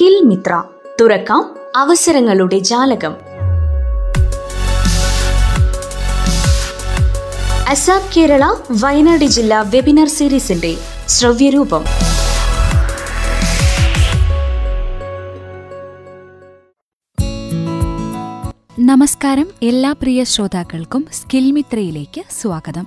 Skill Mitra തുറക്കാം അവസരങ്ങളുടെ ജാലകം. ASAP Kerala Wayanad ജില്ലാ വെബിനാർ സീരീസിന്റെ ശ്രവ്യരൂപം. നമസ്കാരം എല്ലാ പ്രിയ ശ്രോതാക്കൾക്കും സ്കിൽ മിത്രയിലേക്ക് സ്വാഗതം.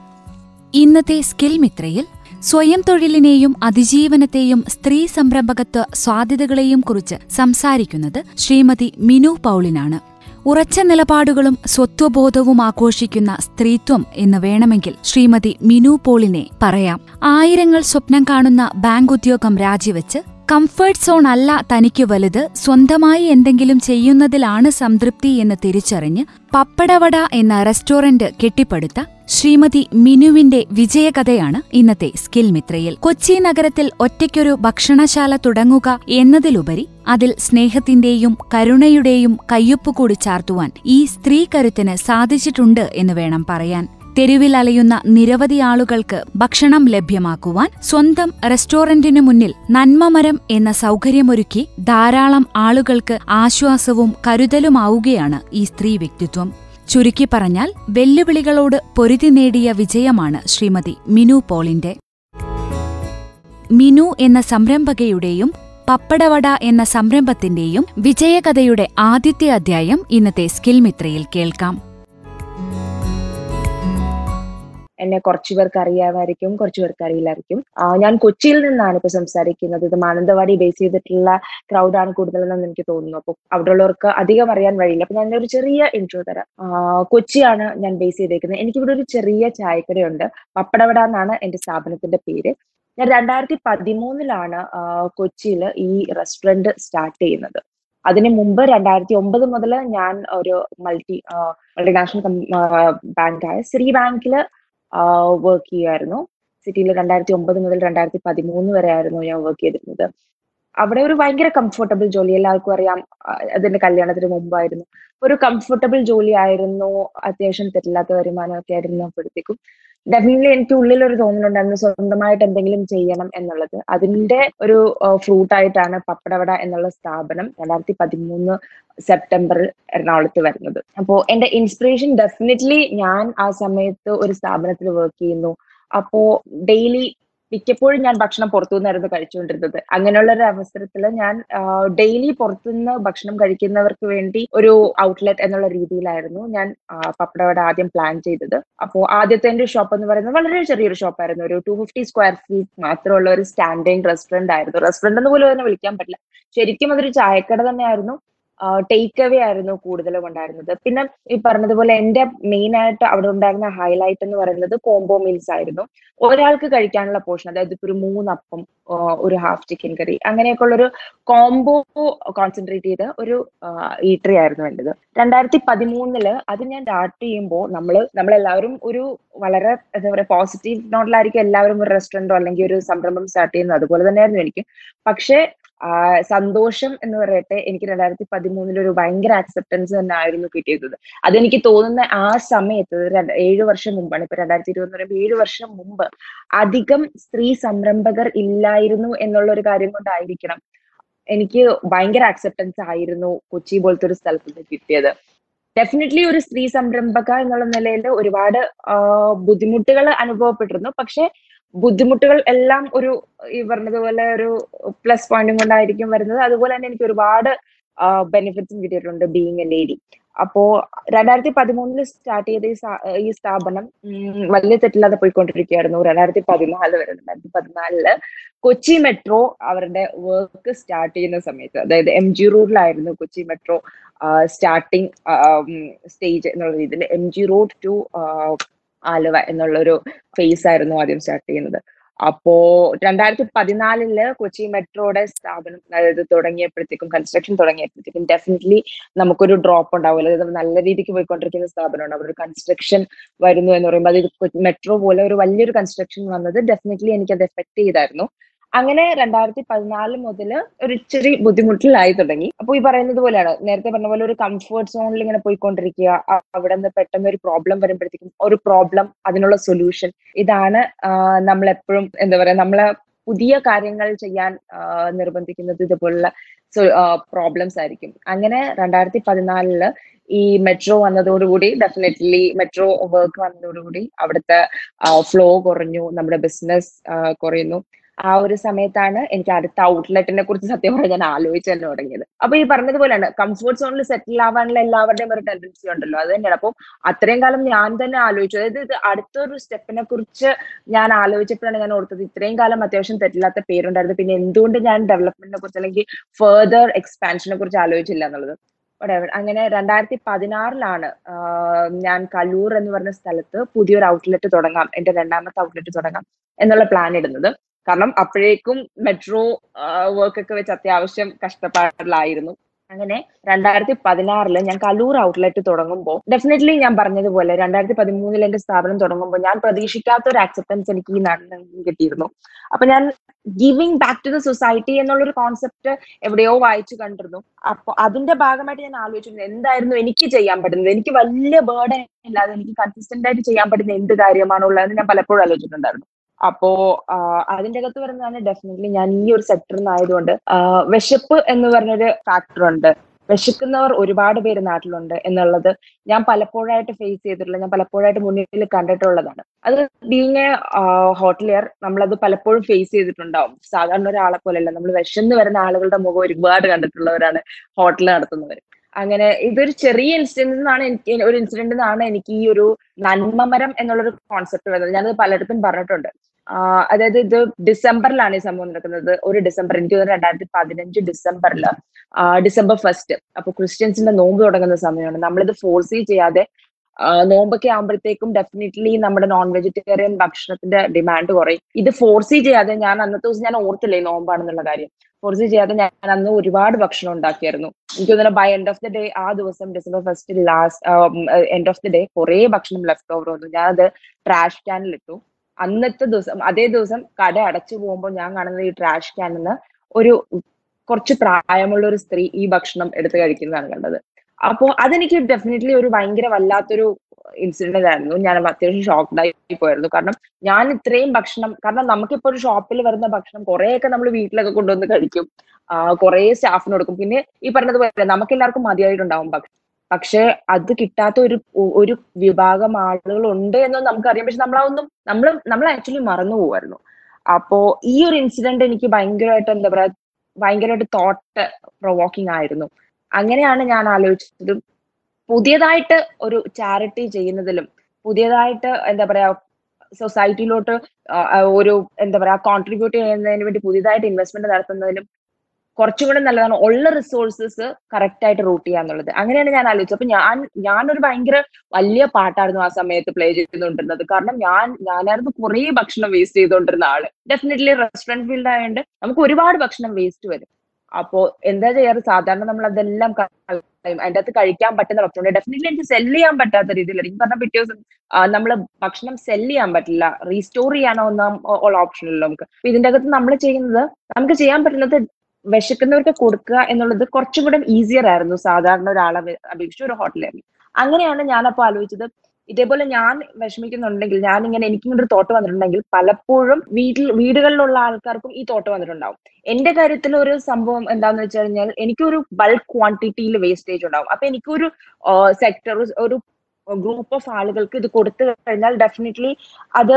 ഇന്നത്തെ സ്കിൽ മിത്രയിൽ സ്വയം തൊഴിലിനെയും അതിജീവനത്തെയും സ്ത്രീ സംരംഭകത്വ സാധ്യതകളെയും കുറിച്ച് സംസാരിക്കുന്നത് ശ്രീമതി മിനു പൗളിനാണ്. ഉറച്ച നിലപാടുകളും സ്വത്വബോധവും ആഘോഷിക്കുന്ന സ്ത്രീത്വം എന്ന് വേണമെങ്കിൽ ശ്രീമതി മിനു പോളിനെ പറയാം. ആയിരങ്ങൾ സ്വപ്നം കാണുന്ന ബാങ്ക് ഉദ്യോഗം രാജിവെച്ച് കംഫർട്ട് സോൺ അല്ല തനിക്ക് വലുത് സ്വന്തമായി എന്തെങ്കിലും ചെയ്യുന്നതിലാണ് സംതൃപ്തി എന്ന് തിരിച്ചറിഞ്ഞ് പപ്പടവട എന്ന റെസ്റ്റോറന്റ് കെട്ടിപ്പടുത്ത ശ്രീമതി മിനുവിന്റെ വിജയകഥയാണ് ഇന്നത്തെ സ്കിൽ മിത്രയിൽ. കൊച്ചി നഗരത്തിൽ ഒറ്റയ്ക്കൊരു ഭക്ഷണശാല തുടങ്ങുക എന്നതിലുപരി അതിൽ സ്നേഹത്തിന്റെയും കരുണയുടെയും കയ്യൊപ്പ് കൂടി ചാർത്തുവാൻ ഈ സ്ത്രീ കരുത്തിന് സാധിച്ചിട്ടുണ്ട് എന്ന് വേണം പറയാൻ. തെരുവിൽ അലയുന്ന നിരവധി ആളുകൾക്ക് ഭക്ഷണം ലഭ്യമാക്കുവാൻ സ്വന്തം റെസ്റ്റോറന്റിനു മുന്നിൽ നന്മമരം എന്ന സൗകര്യമൊരുക്കി ധാരാളം ആളുകൾക്ക് ആശ്വാസവും കരുതലുമാവുകയാണ് ഈ സ്ത്രീ വ്യക്തിത്വം. ചുരുക്കി പറഞ്ഞാൽ വെല്ലുവിളികളോട് പൊരുതി നേടിയ വിജയമാണ് ശ്രീമതി മിനു പോളിന്റെ. മിനു എന്ന സംരംഭകയുടെയും പപ്പടവട എന്ന സംരംഭത്തിന്റെയും വിജയകഥയുടെ ആദ്യത്തെ അധ്യായം ഇന്നത്തെ സ്കിൽമിത്രയിൽ കേൾക്കാം. എന്നെ കുറച്ചു പേർക്ക് അറിയാമായിരിക്കും കുറച്ചു പേർക്ക് അറിയില്ലായിരിക്കും. ഞാൻ കൊച്ചിയിൽ നിന്നാണ് ഇപ്പൊ സംസാരിക്കുന്നത്. ഇത് മാനന്തവാടി ബേസ് ചെയ്തിട്ടുള്ള ക്രൗഡാണ് കൂടുതലെന്ന് എനിക്ക് തോന്നുന്നു അപ്പൊ അവിടെയുള്ളവർക്ക് അധികം അറിയാൻ വഴിയില്ല. അപ്പൊ ഞാൻ ഒരു ചെറിയ ഇൻട്രോ തരാം. കൊച്ചിയാണ് ഞാൻ ബേസ് ചെയ്തേക്കുന്നത്. എനിക്കിവിടെ ഒരു ചെറിയ ചായക്കടയുണ്ട്. പപ്പടവട എന്നാണ് എന്റെ സ്ഥാപനത്തിന്റെ പേര്. ഞാൻ രണ്ടായിരത്തി പതിമൂന്നിലാണ് കൊച്ചിയിൽ ഈ റെസ്റ്റോറന്റ് സ്റ്റാർട്ട് ചെയ്യുന്നത്. അതിനു മുമ്പ് രണ്ടായിരത്തി ഒമ്പത് മുതൽ ഞാൻ ഒരു മൾട്ടി മൾട്ടിനാഷണൽ ബാങ്കായ ശ്രീ ബാങ്കിൽ വർക്ക് ചെയ്യുമായിരുന്നു സിറ്റിയിൽ രണ്ടായിരത്തി ഒമ്പത് മുതൽ രണ്ടായിരത്തി പതിമൂന്ന് വരെ ആയിരുന്നു ഞാൻ വർക്ക് ചെയ്തിരുന്നത്. അവിടെ ഒരു ഭയങ്കര കംഫർട്ടബിൾ ജോലി. എല്ലാവർക്കും അറിയാം അതിന്റെ കല്യാണത്തിന് മുമ്പായിരുന്നു. ഒരു കംഫർട്ടബിൾ ജോലി ആയിരുന്നു. അത്യാവശ്യം തെറ്റില്ലാത്ത വരുമാനമൊക്കെ ആയിരുന്നു അപ്പോഴത്തേക്കും. ഡെഫിനറ്റ്ലി എനിക്ക് ഉള്ളിൽ ഒരു തോന്നലുണ്ടായിരുന്നു സ്വന്തമായിട്ട് എന്തെങ്കിലും ചെയ്യണം എന്നുള്ളത്. അതിന്റെ ഒരു ഫ്രൂട്ട് ആയിട്ടാണ് പപ്പടവട എന്നുള്ള സ്ഥാപനം രണ്ടായിരത്തി പതിമൂന്ന് സെപ്റ്റംബറിൽ എറണാകുളത്ത് വരുന്നത്. അപ്പോൾ എന്റെ ഇൻസ്പിറേഷൻ ഡെഫിനറ്റ്ലി ഞാൻ ആ സമയത്ത് ഒരു സ്ഥാപനത്തിൽ വർക്ക് ചെയ്യുന്നു. അപ്പോ ഡെയിലി മിക്കപ്പോഴും ഞാൻ ഭക്ഷണം പുറത്തുനിന്നായിരുന്നു കഴിച്ചുകൊണ്ടിരുന്നത്. അങ്ങനെയുള്ള ഒരു അവസരത്തിൽ ഞാൻ ഡെയിലി പുറത്തുനിന്ന് ഭക്ഷണം കഴിക്കുന്നവർക്ക് വേണ്ടി ഒരു ഔട്ട്ലെറ്റ് എന്നുള്ള രീതിയിലായിരുന്നു ഞാൻ പപ്പടവട ആദ്യം പ്ലാൻ ചെയ്തത്. അപ്പോൾ ആദ്യത്തെ എന്റെ ഷോപ്പ് എന്ന് പറയുന്നത് വളരെ ചെറിയൊരു ഷോപ്പായിരുന്നു. ഒരു ടു ഫിഫ്റ്റി സ്ക്വയർ ഫീറ്റ് മാത്രമുള്ള ഒരു സ്റ്റാൻഡിങ് റെസ്റ്റോറന്റ് ആയിരുന്നു. റെസ്റ്റോറന്റ് എന്ന് പോലും അതിനെ വിളിക്കാൻ പറ്റില്ല. ശരിക്കും അതൊരു ചായക്കട തന്നെയായിരുന്നു. ടേക്ക് അവേ ആയിരുന്നു കൂടുതലും ഉണ്ടായിരുന്നത്. പിന്നെ ഈ പറഞ്ഞതുപോലെ എന്റെ മെയിൻ ആയിട്ട് അവിടെ ഉണ്ടായിരുന്ന ഹൈലൈറ്റ് എന്ന് പറയുന്നത് കോംബോ മീൽസ് ആയിരുന്നു. ഒരാൾക്ക് കഴിക്കാനുള്ള പോർഷൻ അതായത് ഇപ്പൊ ഒരു മൂന്നപ്പം ഒരു ഹാഫ് ചിക്കൻ കറി അങ്ങനെയൊക്കെ ഉള്ള ഒരു കോംബോ കോൺസെൻട്രേറ്റ് ചെയ്ത ഒരു ഈട്ടറി ആയിരുന്നു വേണ്ടത്. രണ്ടായിരത്തി പതിമൂന്നിൽ അത് ഞാൻ സ്റ്റാർട്ട് ചെയ്യുമ്പോൾ നമ്മൾ നമ്മളെല്ലാവരും ഒരു വളരെ എന്താ പറയുക പോസിറ്റീവ് നോട്ടിലായിരിക്കും എല്ലാവരും ഒരു റെസ്റ്റോറന്റോ അല്ലെങ്കിൽ ഒരു സംരംഭം സ്റ്റാർട്ട് ചെയ്യുന്നത്. അതുപോലെ തന്നെയായിരുന്നു എനിക്ക്. പക്ഷേ സന്തോഷം എന്ന് പറയട്ടെ എനിക്ക് രണ്ടായിരത്തി പതിമൂന്നിൽ ഒരു ഭയങ്കര ആക്സെപ്റ്റൻസ് തന്നെ ആയിരുന്നു കിട്ടിയത്. അതെനിക്ക് തോന്നുന്ന ആ സമയത്ത് ഏഴ് വർഷം മുമ്പാണ് ഇപ്പൊ രണ്ടായിരത്തി ഇരുപത് പറയുമ്പോൾ ഏഴ് വർഷം മുമ്പ് അധികം സ്ത്രീ സംരംഭകർ ഇല്ലായിരുന്നു എന്നുള്ള ഒരു കാര്യം കൊണ്ടായിരിക്കണം എനിക്ക് ഭയങ്കര ആക്സെപ്റ്റൻസ് ആയിരുന്നു കൊച്ചി പോലത്തെ ഒരു സ്ഥലത്ത് നിന്ന് കിട്ടിയത്. ഡെഫിനറ്റ്ലി ഒരു സ്ത്രീ സംരംഭക എന്നുള്ള നിലയിൽ ഒരുപാട് ബുദ്ധിമുട്ടുകൾ അനുഭവപ്പെട്ടിരുന്നു. പക്ഷെ ബുദ്ധിമുട്ടുകൾ എല്ലാം ഒരു ഈ പറഞ്ഞതുപോലെ ഒരു പ്ലസ് പോയിന്റും കൊണ്ടായിരിക്കും വരുന്നത്. അതുപോലെ തന്നെ എനിക്ക് ഒരുപാട് ബെനിഫിറ്റ്സും കിട്ടിയിട്ടുണ്ട് ബീങ് എ ലേഡി അപ്പോ രണ്ടായിരത്തി പതിമൂന്നിൽ സ്റ്റാർട്ട് ചെയ്ത ഈ സ്ഥാപനം വലിയ തെറ്റില്ലാതെ പോയിക്കൊണ്ടിരിക്കുകയായിരുന്നു. രണ്ടായിരത്തി പതിനാല് വരെ രണ്ടായിരത്തി പതിനാലിൽ കൊച്ചി മെട്രോ അവരുടെ വർക്ക് സ്റ്റാർട്ട് ചെയ്യുന്ന സമയത്ത് അതായത് എം ജി റോഡിലായിരുന്നു കൊച്ചി മെട്രോ സ്റ്റാർട്ടിങ് സ്റ്റേജ് എന്നുള്ള രീതിയിൽ M G road to Aluva എന്നുള്ളൊരു ഫേസ് ആയിരുന്നു ആദ്യം സ്റ്റാർട്ട് ചെയ്യുന്നത്. അപ്പോ രണ്ടായിരത്തി പതിനാലിൽ കൊച്ചി മെട്രോയുടെ സ്ഥാപനം അതായത് തുടങ്ങിയപ്പോഴത്തേക്കും കൺസ്ട്രക്ഷൻ തുടങ്ങിയപ്പോഴത്തേക്കും ഡെഫിനറ്റ്ലി നമുക്കൊരു ഡ്രോപ്പ് ഉണ്ടാവില്ല അതായത് നല്ല രീതിക്ക് പോയിക്കൊണ്ടിരിക്കുന്ന സ്ഥാപനമാണ്. അവിടെ ഒരു കൺസ്ട്രക്ഷൻ വരുന്നു എന്ന് പറയുമ്പോൾ അത് മെട്രോ പോലെ ഒരു വലിയൊരു കൺസ്ട്രക്ഷൻ വന്നത് ഡെഫിനറ്റ്ലി അത് എഫക്ട് ചെയ്തായിരുന്നു. അങ്ങനെ രണ്ടായിരത്തി പതിനാല് മുതൽ ഒരു ഇച്ചിരി ബുദ്ധിമുട്ടിലായി തുടങ്ങി. അപ്പൊ ഈ പറയുന്നത് പോലെയാണ്. നേരത്തെ പറഞ്ഞ പോലെ ഒരു കംഫർട്ട് സോണിൽ ഇങ്ങനെ പോയിക്കൊണ്ടിരിക്കുക. അവിടെ നിന്ന് പെട്ടെന്ന് ഒരു പ്രോബ്ലം വരുമ്പോഴത്തേക്കും ഒരു പ്രോബ്ലം അതിനുള്ള സൊല്യൂഷൻ ഇതാണ് നമ്മളെപ്പോഴും എന്താ പറയാ നമ്മളെ പുതിയ കാര്യങ്ങൾ ചെയ്യാൻ നിർബന്ധിക്കുന്നത് ഇതുപോലുള്ള പ്രോബ്ലംസ് ആയിരിക്കും. അങ്ങനെ രണ്ടായിരത്തി പതിനാലിൽ ഈ മെട്രോ വന്നതോടുകൂടി ഡെഫിനറ്റ്ലി മെട്രോ വർക്ക് വന്നതോടുകൂടി അവിടുത്തെ ഫ്ലോ കുറഞ്ഞു നമ്മുടെ ബിസിനസ് കുറയുന്നു. ആ ഒരു സമയത്താണ് എനിക്ക് അടുത്ത ഔട്ട്ലെറ്റിനെ കുറിച്ച് സത്യം പറഞ്ഞാൽ ഞാൻ ആലോചിച്ച് തന്നെ തുടങ്ങിയത്. അപ്പൊ ഈ പറഞ്ഞതുപോലെയാണ് കംഫോർട്ട് സോണിൽ സെറ്റിൽ ആവാനുള്ള എല്ലാവരുടെയും ഒരു ടെൻഡൻസി ഉണ്ടല്ലോ അത് തന്നെയാണ്. അപ്പോൾ അത്രയും കാലം ഞാൻ തന്നെ ആലോചിച്ചു. അതായത് ഇത് അടുത്തൊരു സ്റ്റെപ്പിനെ കുറിച്ച് ഞാൻ ആലോചിച്ചപ്പോഴാണ് ഞാൻ ഓർത്തത് ഇത്രയും കാലം അത്യാവശ്യം തെറ്റില്ലാത്ത പേരുണ്ടായിരുന്നു. പിന്നെ എന്തുകൊണ്ട് ഞാൻ ഡെവലപ്മെന്റിനെ കുറിച്ച് അല്ലെങ്കിൽ ഫെർദർ എക്സ്പാൻഷനെ കുറിച്ച് ആലോചിച്ചില്ല എന്നുള്ളത്. അങ്ങനെ രണ്ടായിരത്തി പതിനാറിലാണ് ഞാൻ കല്ലൂർ എന്ന് പറഞ്ഞ സ്ഥലത്ത് പുതിയൊരു ഔട്ട്ലെറ്റ് തുടങ്ങാം എന്റെ രണ്ടാമത്തെ ഔട്ട്ലെറ്റ് തുടങ്ങാം എന്നുള്ള പ്ലാൻ ഇടുന്നത്. കാരണം അപ്പോഴേക്കും മെട്രോ വർക്ക് ഒക്കെ വെച്ച് അത്യാവശ്യം കഷ്ടപ്പാടിലായിരുന്നു. അങ്ങനെ രണ്ടായിരത്തി പതിനാറിൽ ഞാൻ കലൂർ ഔട്ട്ലെറ്റ് തുടങ്ങുമ്പോൾ ഡെഫിനറ്റ്ലി ഞാൻ പറഞ്ഞതുപോലെ രണ്ടായിരത്തി പതിമൂന്നിൽ എന്റെ സ്ഥാപനം തുടങ്ങുമ്പോൾ ഞാൻ പ്രതീക്ഷിക്കാത്ത ഒരു ആക്സെപ്റ്റൻസ് എനിക്ക് ഈ നാട്ടിൽ കിട്ടിയിരുന്നു. അപ്പൊ ഞാൻ giving back to the society എന്നുള്ളൊരു കോൺസെപ്റ്റ് എവിടെയോ വായിച്ചു കണ്ടിരുന്നു. അപ്പൊ അതിന്റെ ഭാഗമായിട്ട് ഞാൻ ആലോചിച്ചിരുന്നു എന്തായിരുന്നു എനിക്ക് ചെയ്യാൻ പറ്റുന്നത്? എനിക്ക് വലിയ ബേർഡൻ ഇല്ലാതെ എനിക്ക് കൺസിസ്റ്റന്റ് ആയിട്ട് ചെയ്യാൻ പറ്റുന്ന എന്ത് കാര്യമാണുള്ളതെന്ന് ഞാൻ പലപ്പോഴും ആലോചിച്ചിട്ടുണ്ടായിരുന്നു. അപ്പോ അതിന്റെ അകത്ത് വരുന്നതാണ് ഡെഫിനറ്റ്ലി ഞാൻ ഈ ഒരു സെക്ടറിൽ നിന്നായതുകൊണ്ട് വിശപ്പ് എന്ന് പറഞ്ഞൊരു ഫാക്ടർ ഉണ്ട്. വിശക്കുന്നവർ ഒരുപാട് പേര് നാട്ടിലുണ്ട് എന്നുള്ളത് ഞാൻ പലപ്പോഴായിട്ട് ഫേസ് ചെയ്തിട്ടുള്ള ഞാൻ പലപ്പോഴായിട്ട് മുന്നിൽ കണ്ടിട്ടുള്ളതാണ്. അത് ബീങ് എ ഹോട്ടലിയർ നമ്മളത് പലപ്പോഴും ഫേസ് ചെയ്തിട്ടുണ്ടാവും. സാധാരണ ഒരാളെ പോലെയല്ല നമ്മൾ വിശന്ന് വരുന്ന ആളുകളുടെ മുഖം ഒരുപാട് കണ്ടിട്ടുള്ളവരാണ് ഹോട്ടൽ നടത്തുന്നവർ അങ്ങനെ ഇതൊരു ചെറിയ ഇൻസിഡന്റ് നിന്നാണ് എനിക്ക് ഒരു ഇൻസിഡന്റ് നിന്നാണ് എനിക്ക് ഈ ഒരു നന്മമരം എന്നുള്ളൊരു കോൺസെപ്റ്റ് വരുന്നത്. ഞാനത് പലയിടത്തും പറഞ്ഞിട്ടുണ്ട്. അതായത് ഇത് ഡിസംബറിലാണ് ഈ സംഭവം നടക്കുന്നത്. ഒരു ഡിസംബർ എനിക്ക് തോന്നുന്നു രണ്ടായിരത്തി പതിനഞ്ച് ഡിസംബറിൽ ഡിസംബർ ഫസ്റ്റ് അപ്പൊ ക്രിസ്ത്യൻസിന്റെ നോമ്പ് തുടങ്ങുന്ന സമയമാണ്. നമ്മളിത് ഫോഴ്സ് ചെയ്യാതെ നോമ്പൊക്കെ ആകുമ്പോഴത്തേക്കും ഡെഫിനറ്റ്ലി നമ്മുടെ നോൺ വെജിറ്റേറിയൻ ഭക്ഷണത്തിന്റെ ഡിമാൻഡ് കുറയും. ഇത് ഫോഴ്സ് ചെയ്യാതെ ഞാൻ അന്നത്തെ ദിവസം ഞാൻ ഓർത്തില്ലേ നോമ്പാണെന്നുള്ള കാര്യം? ഫോഴ്സ് ചെയ്യാതെ ഞാൻ അന്ന് ഒരുപാട് ഭക്ഷണം ഉണ്ടാക്കിയായിരുന്നു. എനിക്ക് തോന്നുന്നു by end of the day ആ ദിവസം December first last end of the day കുറെ ഭക്ഷണം ലെഫ്റ്റ് ഓവർ വന്നു. അത് ട്രാഷ് ക്യാനിൽ ഇട്ടു. അന്നത്തെ ദിവസം അതേ ദിവസം കട അടച്ചു പോകുമ്പോൾ ഞാൻ കാണുന്നത് ഈ ട്രാഷ് ക്യാനിൽ നിന്ന് ഒരു കുറച്ച് പ്രായമുള്ള ഒരു സ്ത്രീ ഈ ഭക്ഷണം എടുത്ത് കഴിക്കുന്നതാണ് കണ്ടത്. അപ്പോ അതെനിക്ക് ഡെഫിനറ്റ്ലി ഒരു ഭയങ്കര വല്ലാത്തൊരു ഇൻസിഡന്റ് ആയിരുന്നു. ഞാൻ അത്യാവശ്യം ഷോക്ക്ഡ് ആയി പോയിരുന്നു. കാരണം ഞാൻ ഇത്രയും ഭക്ഷണം കാരണം നമുക്കിപ്പോ ഒരു ഷോപ്പിൽ വരുന്ന ഭക്ഷണം കുറെയൊക്കെ നമ്മൾ വീട്ടിലൊക്കെ കൊണ്ടുവന്ന് കഴിക്കും. കുറെ സ്റ്റാഫിന് കൊടുക്കും. പിന്നെ ഈ പറഞ്ഞതുപോലെ നമുക്ക് എല്ലാവർക്കും മതിയായിട്ടുണ്ടാവും ഭക്ഷണം. പക്ഷെ അത് കിട്ടാത്ത ഒരു ഒരു വിഭാഗം ആളുകൾ ഉണ്ട് എന്ന് നമുക്കറിയാം. പക്ഷെ നമ്മളതൊന്നും നമ്മൾ നമ്മൾ ആക്ച്വലി മറന്നു പോവായിരുന്നു. അപ്പോ ഈ ഒരു ഇൻസിഡന്റ് എനിക്ക് ഭയങ്കരമായിട്ട് എന്താ പറയാ ഭയങ്കരമായിട്ട് തോട്ട് പ്രൊവോക്കിംഗ് ആയിരുന്നു. അങ്ങനെയാണ് ഞാൻ ആലോചിച്ചത്. പുതിയതായിട്ട് ഒരു ചാരിറ്റി ചെയ്യുന്നതിലും പുതിയതായിട്ട് എന്താ പറയാ സൊസൈറ്റിയിലോട്ട് ഒരു എന്താ പറയാ കോൺട്രിബ്യൂട്ട് ചെയ്യുന്നതിന് വേണ്ടി പുതിയതായിട്ട് ഇൻവെസ്റ്റ്മെന്റ് നടത്തുന്നതിലും കുറച്ചും കൂടെ നല്ലതാണ്. ഉള്ള റിസോഴ്സസ് കറക്റ്റ് ആയിട്ട് റൂട്ട് ചെയ്യാന്നുള്ളത് അങ്ങനെയാണ് ഞാൻ ആലോചിച്ചത്. അപ്പൊ ഞാൻ ഞാനൊരു ഭയങ്കര വലിയ പാട്ടായിരുന്നു ആ സമയത്ത് പ്ലേ ചെയ്തുകൊണ്ടിരുന്നത്. കാരണം ഞാൻ ഞാനായിരുന്നു കുറേ ഭക്ഷണം വേസ്റ്റ് ചെയ്തുകൊണ്ടിരുന്ന ആൾ. ഡെഫിനറ്റ്ലി റെസ്റ്റോറന്റ് ഫീൽഡ് ആയതുകൊണ്ട് നമുക്ക് ഒരുപാട് ഭക്ഷണം വേസ്റ്റ് വരും. അപ്പോ എന്താ ചെയ്യാറ്? സാധാരണ നമ്മൾ അതെല്ലാം അതിന്റെ അകത്ത് കഴിക്കാൻ പറ്റുന്ന ഭക്ഷണം ഡെഫിനറ്റ്ലി എനിക്ക് സെൽ ചെയ്യാൻ പറ്റാത്ത രീതിയിലായിരിക്കും കാരണം പിറ്റേ ദിവസം നമ്മൾ ഭക്ഷണം സെൽ ചെയ്യാൻ പറ്റില്ല. റീസ്റ്റോർ ചെയ്യാനോ ഒന്നും ഉള്ള ഓപ്ഷൻ ഇല്ല നമുക്ക്. ഇതിന്റെ അകത്ത് നമ്മൾ ചെയ്യുന്നത് നമുക്ക് ചെയ്യാൻ പറ്റുന്നത് വിശക്കുന്നവർക്ക് കൊടുക്കുക എന്നുള്ളത് കുറച്ചും കൂടെ ഈസിയർ ആയിരുന്നു. സാധാരണ ഒരാളെ അപേക്ഷിച്ച് ഒരു ഹോട്ടലിൽ അങ്ങനെയാണ് ഞാൻ അപ്പോൾ ആലോചിച്ചത്. ഇതേപോലെ ഞാൻ വിഷമിക്കുന്നുണ്ടെങ്കിൽ ഞാൻ ഇങ്ങനെ എനിക്കിങ്ങോട്ട് തോട്ട് വന്നിട്ടുണ്ടെങ്കിൽ പലപ്പോഴും വീട്ടിൽ വീടുകളിലുള്ള ആൾക്കാർക്കും ഈ തോട്ട് വന്നിട്ടുണ്ടാവും. എന്റെ കാര്യത്തിൽ ഒരു സംഭവം എന്താന്ന് വെച്ച് കഴിഞ്ഞാൽ എനിക്കൊരു ബൾക്ക് ക്വാണ്ടിറ്റിയിൽ വേസ്റ്റേജ് ഉണ്ടാവും. അപ്പൊ എനിക്കൊരു സെക്ടർ ഒരു ഗ്രൂപ്പ് ഓഫ് ആളുകൾക്ക് ഇത് കൊടുത്തു കഴിഞ്ഞാൽ ഡെഫിനറ്റ്ലി അത്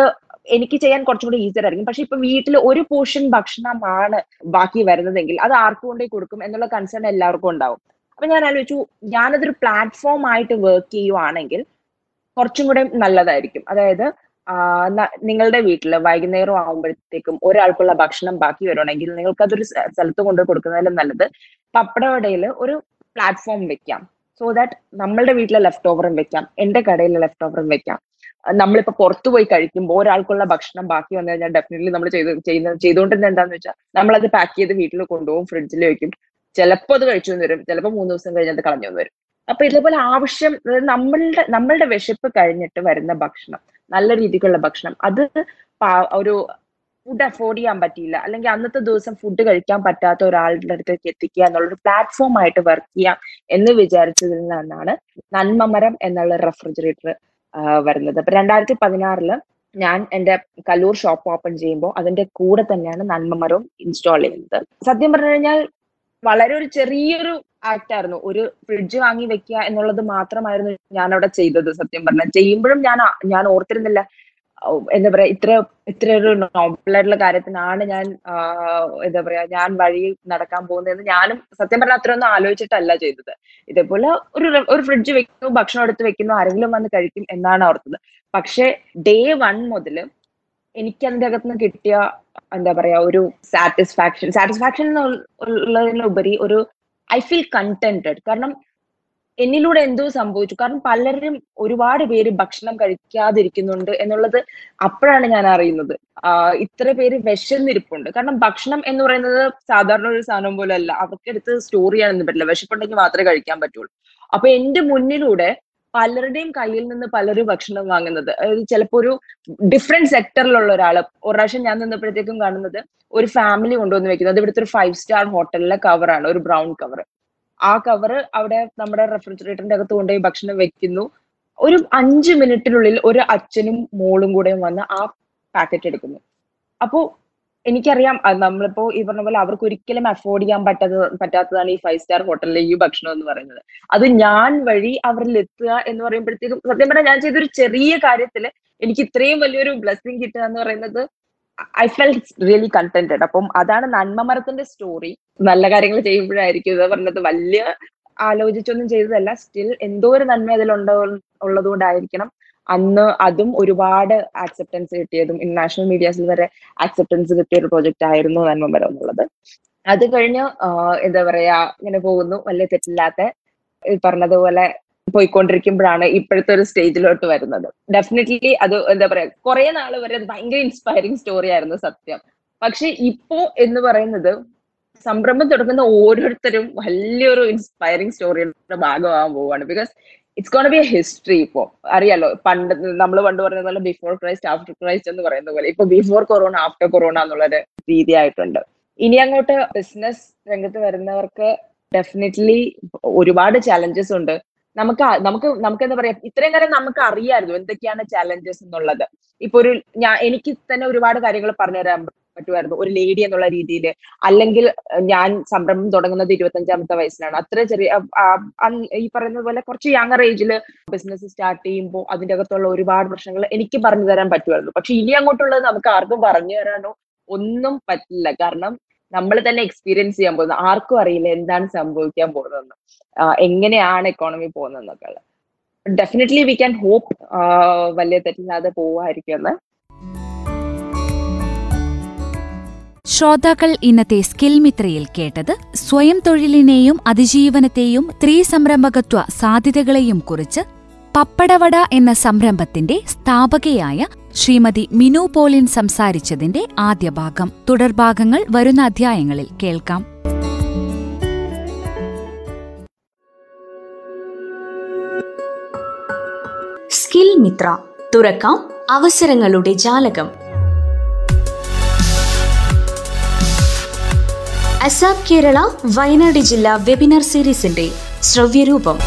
എനിക്ക് ചെയ്യാൻ കുറച്ചും കൂടി ഈസിയർ ആയിരിക്കും. പക്ഷെ ഇപ്പൊ വീട്ടിൽ ഒരു പോർഷൻ ഭക്ഷണമാണ് ബാക്കി വരുന്നതെങ്കിൽ അത് ആർക്കും കൊണ്ടേ കൊടുക്കും എന്നുള്ള കൺസേൺ എല്ലാവർക്കും ഉണ്ടാവും. അപ്പൊ ഞാൻ ആലോചിച്ചു ഞാനതൊരു പ്ലാറ്റ്ഫോം ആയിട്ട് വർക്ക് ചെയ്യുവാണെങ്കിൽ കുറച്ചും കൂടെ നല്ലതായിരിക്കും. അതായത് നിങ്ങളുടെ വീട്ടിൽ വൈകുന്നേരം ആകുമ്പോഴത്തേക്കും ഒരാൾക്കുള്ള ഭക്ഷണം ബാക്കി വരുവാണെങ്കിൽ നിങ്ങൾക്ക് അതൊരു സ്ഥലത്ത് കൊണ്ടുപോയി കൊടുക്കുന്നതിലും നല്ലത്. പപ്പടവടയിൽ ഒരു പ്ലാറ്റ്ഫോം വെക്കാം. സോ ദാറ്റ് നമ്മളുടെ വീട്ടിലെ ലെഫ്റ്റ് ഓവറും വെക്കാം. എന്റെ കടയിലെ ലെഫ്റ്റ് ഓവറും വെക്കാം. നമ്മളിപ്പോ പുറത്തു പോയി കഴിക്കുമ്പോൾ ഒരാൾക്കുള്ള ഭക്ഷണം ബാക്കി വന്നു കഴിഞ്ഞാൽ ഡെഫിനറ്റ്ലി നമ്മൾ ചെയ്ത് ചെയ്യുന്ന ചെയ്തുകൊണ്ടിരുന്ന എന്താന്ന് വെച്ചാൽ നമ്മളത് പാക്ക് ചെയ്ത് വീട്ടിൽ കൊണ്ടുപോകും ഫ്രിഡ്ജിൽ വെക്കും. ചിലപ്പോൾ അത് കഴിച്ചു വരും. ചിലപ്പോൾ മൂന്ന് ദിവസം കഴിഞ്ഞാൽ അത് കളഞ്ഞു വരും. അപ്പൊ ഇതേപോലെ ആവശ്യം നമ്മളുടെ നമ്മളുടെ വിശപ്പ് കഴിഞ്ഞിട്ട് വരുന്ന ഭക്ഷണം നല്ല രീതിക്കുള്ള ഭക്ഷണം അത് ഒരു ഫുഡ് അഫോർഡ് ചെയ്യാൻ പറ്റിയില്ല. അല്ലെങ്കിൽ അന്നത്തെ ദിവസം ഫുഡ് കഴിക്കാൻ പറ്റാത്ത ഒരാളുടെ അടുത്തേക്ക് എത്തിക്കുക എന്നുള്ളൊരു പ്ലാറ്റ്ഫോം ആയിട്ട് വർക്ക് ചെയ്യാം എന്ന് വിചാരിച്ചതിൽ നിന്നാണ് നന്മമരം എന്നുള്ള റെഫ്രിജറേറ്റർ വരുന്നത്. അപ്പൊ രണ്ടായിരത്തി പതിനാറിൽ ഞാൻ എന്റെ കല്ലൂർ ഷോപ്പ് ഓപ്പൺ ചെയ്യുമ്പോൾ അതിന്റെ കൂടെ തന്നെയാണ് നന്മമരവും ഇൻസ്റ്റാൾ ചെയ്യുന്നത്. സത്യം പറഞ്ഞു കഴിഞ്ഞാൽ വളരെ ഒരു ചെറിയൊരു ആക്ട് ആയിരുന്നു. ഒരു ഫ്രിഡ്ജ് വാങ്ങി വെക്കുക എന്നുള്ളത് മാത്രമായിരുന്നു ഞാൻ അവിടെ ചെയ്തത് സത്യം പറഞ്ഞാൽ. ചെയ്യുമ്പോഴും ഞാൻ ഞാൻ ഓർത്തിരുന്നില്ല എന്താ പറയാ ഇത്ര ഇത്ര ഒരു നോർമൽ നോബിളായിട്ടുള്ള കാര്യത്തിനാണ് ഞാൻ എന്താ പറയാ ഞാൻ വഴി നടക്കാൻ പോകുന്നതെന്ന് ഞാനും സത്യം പറഞ്ഞാൽ അത്രയൊന്നും ആലോചിച്ചിട്ടല്ല ചെയ്തത്. ഇതേപോലെ ഒരു ഒരു ഫ്രിഡ്ജ് വെക്കുന്നു ഭക്ഷണം എടുത്ത് വെക്കുന്നു ആരെങ്കിലും വന്ന് കഴിക്കും എന്നാണ് ഓർത്തത്. പക്ഷെ ഡേ വൺ മുതൽ എനിക്ക് അതിന്റെ അകത്ത് നിന്ന് കിട്ടിയ എന്താ പറയാ ഒരു സാറ്റിസ്ഫാക്ഷൻ സാറ്റിസ്ഫാക്ഷൻ ഉള്ളതിനുപരി ഒരു ഐ ഫീൽ കണ്ടന്റഡ് കാരണം എന്നിലൂടെ എന്തോ സംഭവിച്ചു. കാരണം പലരും ഒരുപാട് പേര് ഭക്ഷണം കഴിക്കാതിരിക്കുന്നുണ്ട് എന്നുള്ളത് അപ്പോഴാണ് ഞാൻ അറിയുന്നത്. ഇത്ര പേര് വിശന്നിരിപ്പുണ്ട്. കാരണം ഭക്ഷണം എന്ന് പറയുന്നത് സാധാരണ ഒരു സാധനം പോലെ അല്ല അവർക്ക് എടുത്ത് സ്റ്റോർ ചെയ്യാനൊന്നും പറ്റില്ല. വിശപ്പുണ്ടെങ്കിൽ മാത്രമേ കഴിക്കാൻ പറ്റുള്ളൂ. അപ്പൊ എന്റെ മുന്നിലൂടെ പലരുടെയും കയ്യിൽ നിന്ന് പലരും ഭക്ഷണം വാങ്ങുന്നത്. അതായത് ചിലപ്പോൾ ഒരു ഡിഫറെന്റ് സെക്ടറിലുള്ള ഒരാൾ. ഒരു പ്രാവശ്യം ഞാൻ നിന്നപ്പോഴത്തേക്കും കാണുന്നത് ഒരു ഫാമിലി കൊണ്ടുവന്ന് വെക്കുന്നത്. അത് ഇവിടുത്തെ ഒരു ഫൈവ് സ്റ്റാർ ഹോട്ടലിലെ കവറാണ് ഒരു ബ്രൗൺ കവർ ആ കവർ അവിടെ നമ്മുടെ റെഫ്രിജറേറ്ററിന്റെ അകത്ത് കൊണ്ടുപോയി ഭക്ഷണം വെക്കുന്നു. ഒരു അഞ്ച് മിനിറ്റിനുള്ളിൽ ഒരു അച്ഛനും മോളും കൂടെ വന്ന് ആ പാക്കറ്റ് എടുക്കുന്നു. അപ്പോ എനിക്കറിയാം നമ്മളിപ്പോ ഈ പറഞ്ഞ പോലെ അവർക്ക് ഒരിക്കലും അഫോർഡ് ചെയ്യാൻ പറ്റാത്ത പറ്റാത്തതാണ് ഈ ഫൈവ് സ്റ്റാർ ഹോട്ടലിലെ ഈ ഭക്ഷണം എന്ന് പറയുന്നത്. അത് ഞാൻ വഴി അവരിൽ എത്തുക എന്ന് പറയുമ്പോഴത്തേക്കും സത്യം പറഞ്ഞാൽ ഞാൻ ചെയ്തൊരു ചെറിയ കാര്യത്തിൽ എനിക്ക് ഇത്രയും വലിയൊരു ബ്ലെസ്സിങ് കിട്ടുക എന്ന് പറയുന്നത് ഐ ഫെൽ റിയലി കണ്ടന്റഡ് അപ്പം അതാണ് നന്മമരത്തിന്റെ സ്റ്റോറി നല്ല കാര്യങ്ങൾ ചെയ്യുമ്പോഴായിരിക്കും ഇത് പറഞ്ഞത്. വലിയ ആലോചിച്ചൊന്നും ചെയ്തതല്ല. സ്റ്റിൽ എന്തോ ഒരു നന്മ അതിലുണ്ടോ ഉള്ളതുകൊണ്ടായിരിക്കണം അന്ന് അതും ഒരുപാട് ആക്സെപ്റ്റൻസ് കിട്ടിയതും ഇന്റർനാഷണൽ മീഡിയാസിൽ വരെ ആക്സെപ്റ്റൻസ് കിട്ടിയ ഒരു പ്രോജക്റ്റ് ആയിരുന്നു നന്മമരം എന്നുള്ളത്. അത് കഴിഞ്ഞ് എന്താ പറയാ ഇങ്ങനെ പോകുന്നു. വലിയ തെറ്റില്ലാത്ത പറഞ്ഞതുപോലെ പോയിക്കൊണ്ടിരിക്കുമ്പോഴാണ് ഇപ്പോഴത്തെ ഒരു സ്റ്റേജിലോട്ട് വരുന്നത്. ഡെഫിനറ്റ്ലി അത് എന്താ പറയാ കുറെ നാൾ വരെ ഭയങ്കര ഇൻസ്പയറിംഗ് സ്റ്റോറി ആയിരുന്നു സത്യം. പക്ഷെ ഇപ്പോ എന്ന് പറയുന്നത് സംരംഭം തുടങ്ങുന്ന ഓരോരുത്തരും വലിയൊരു ഇൻസ്പയറിംഗ് സ്റ്റോറിയുടെ ഭാഗമാകാൻ പോവാണ് because it's gonna be a history ഇപ്പോ. അറിയാലോ പണ്ട് നമ്മൾ പണ്ട് പറയുന്ന പോലെ ബിഫോർ ക്രൈസ്റ്റ് ആഫ്റ്റർ ക്രൈസ്റ്റ് എന്ന് പറയുന്ന പോലെ. ഇപ്പൊ ബിഫോർ കൊറോണ ആഫ്റ്റർ കൊറോണ എന്നുള്ളൊരു രീതി ആയിട്ടുണ്ട്. ഇനി അങ്ങോട്ട് ബിസിനസ് രംഗത്ത് വരുന്നവർക്ക് ഡെഫിനറ്റ്ലി ഒരുപാട് ചാലഞ്ചസ് ഉണ്ട്. നമുക്ക് നമുക്ക് നമുക്ക് എന്താ പറയാ ഇത്രയും കാലം നമുക്ക് അറിയായിരുന്നു എന്തൊക്കെയാണ് ചാലഞ്ചസ് എന്നുള്ളത്. ഇപ്പൊ ഒരു ഞാൻ എനിക്ക് തന്നെ ഒരുപാട് കാര്യങ്ങൾ പറഞ്ഞു തരാൻ പറ്റുമായിരുന്നു. ഒരു ലേഡി എന്നുള്ള രീതിയിൽ. അല്ലെങ്കിൽ ഞാൻ സംരംഭം തുടങ്ങുന്നത് ഇരുപത്തഞ്ചാമത്തെ വയസ്സിലാണ്. അത്ര ചെറിയ ഈ പറയുന്നത് പോലെ കുറച്ച് യങ്ങർ ഏജിൽ ബിസിനസ് സ്റ്റാർട്ട് ചെയ്യുമ്പോൾ അതിന്റെ അകത്തുള്ള ഒരുപാട് പ്രശ്നങ്ങൾ എനിക്ക് പറഞ്ഞു തരാൻ പറ്റുമായിരുന്നു. പക്ഷെ ഇനി അങ്ങോട്ടുള്ളത് നമുക്ക് ആർക്കും പറഞ്ഞു തരാനോ ഒന്നും പറ്റില്ല. കാരണം നമ്മൾ തന്നെ എക്സ്പീരിയൻസ് ചെയ്യാൻ പോകുന്നത്. ആർക്കും അറിയില്ല എന്താണ് സംഭവിക്കാൻ പോകുന്നതെന്ന്. എങ്ങനെയാണ് എക്കോണമി പോകുന്നതെന്നൊക്കെ ഡെഫിനറ്റ്ലി വി ക്യാൻ ഹോപ്പ് വലിയ തെറ്റില്ലാതെ പോവായിരിക്കും എന്ന്. ശ്രോതാക്കൾ ഇന്നത്തെ സ്കിൽ മിത്രയിൽ കേട്ടത് സ്വയം തൊഴിലിനെയും അതിജീവനത്തെയും സ്ത്രീ സംരംഭകത്വ സാധ്യതകളെയും കുറിച്ച് പപ്പടവട എന്ന സംരംഭത്തിന്റെ സ്ഥാപകയായ ശ്രീമതി മിനു പോളിൻ സംസാരിച്ചതിന്റെ ആദ്യ ഭാഗം. തുടർഭാഗങ്ങൾ വരുന്ന അധ്യായങ്ങളിൽ കേൾക്കാം. സ്കിൽ മിത്ര തുറക്കാം അവസരങ്ങളുടെ ജാലകം. അസാബ് കേരള വയനാട് ജില്ലാ വെബിനാർ സീരീസിന്റെ ശ്രവ്യരൂപം.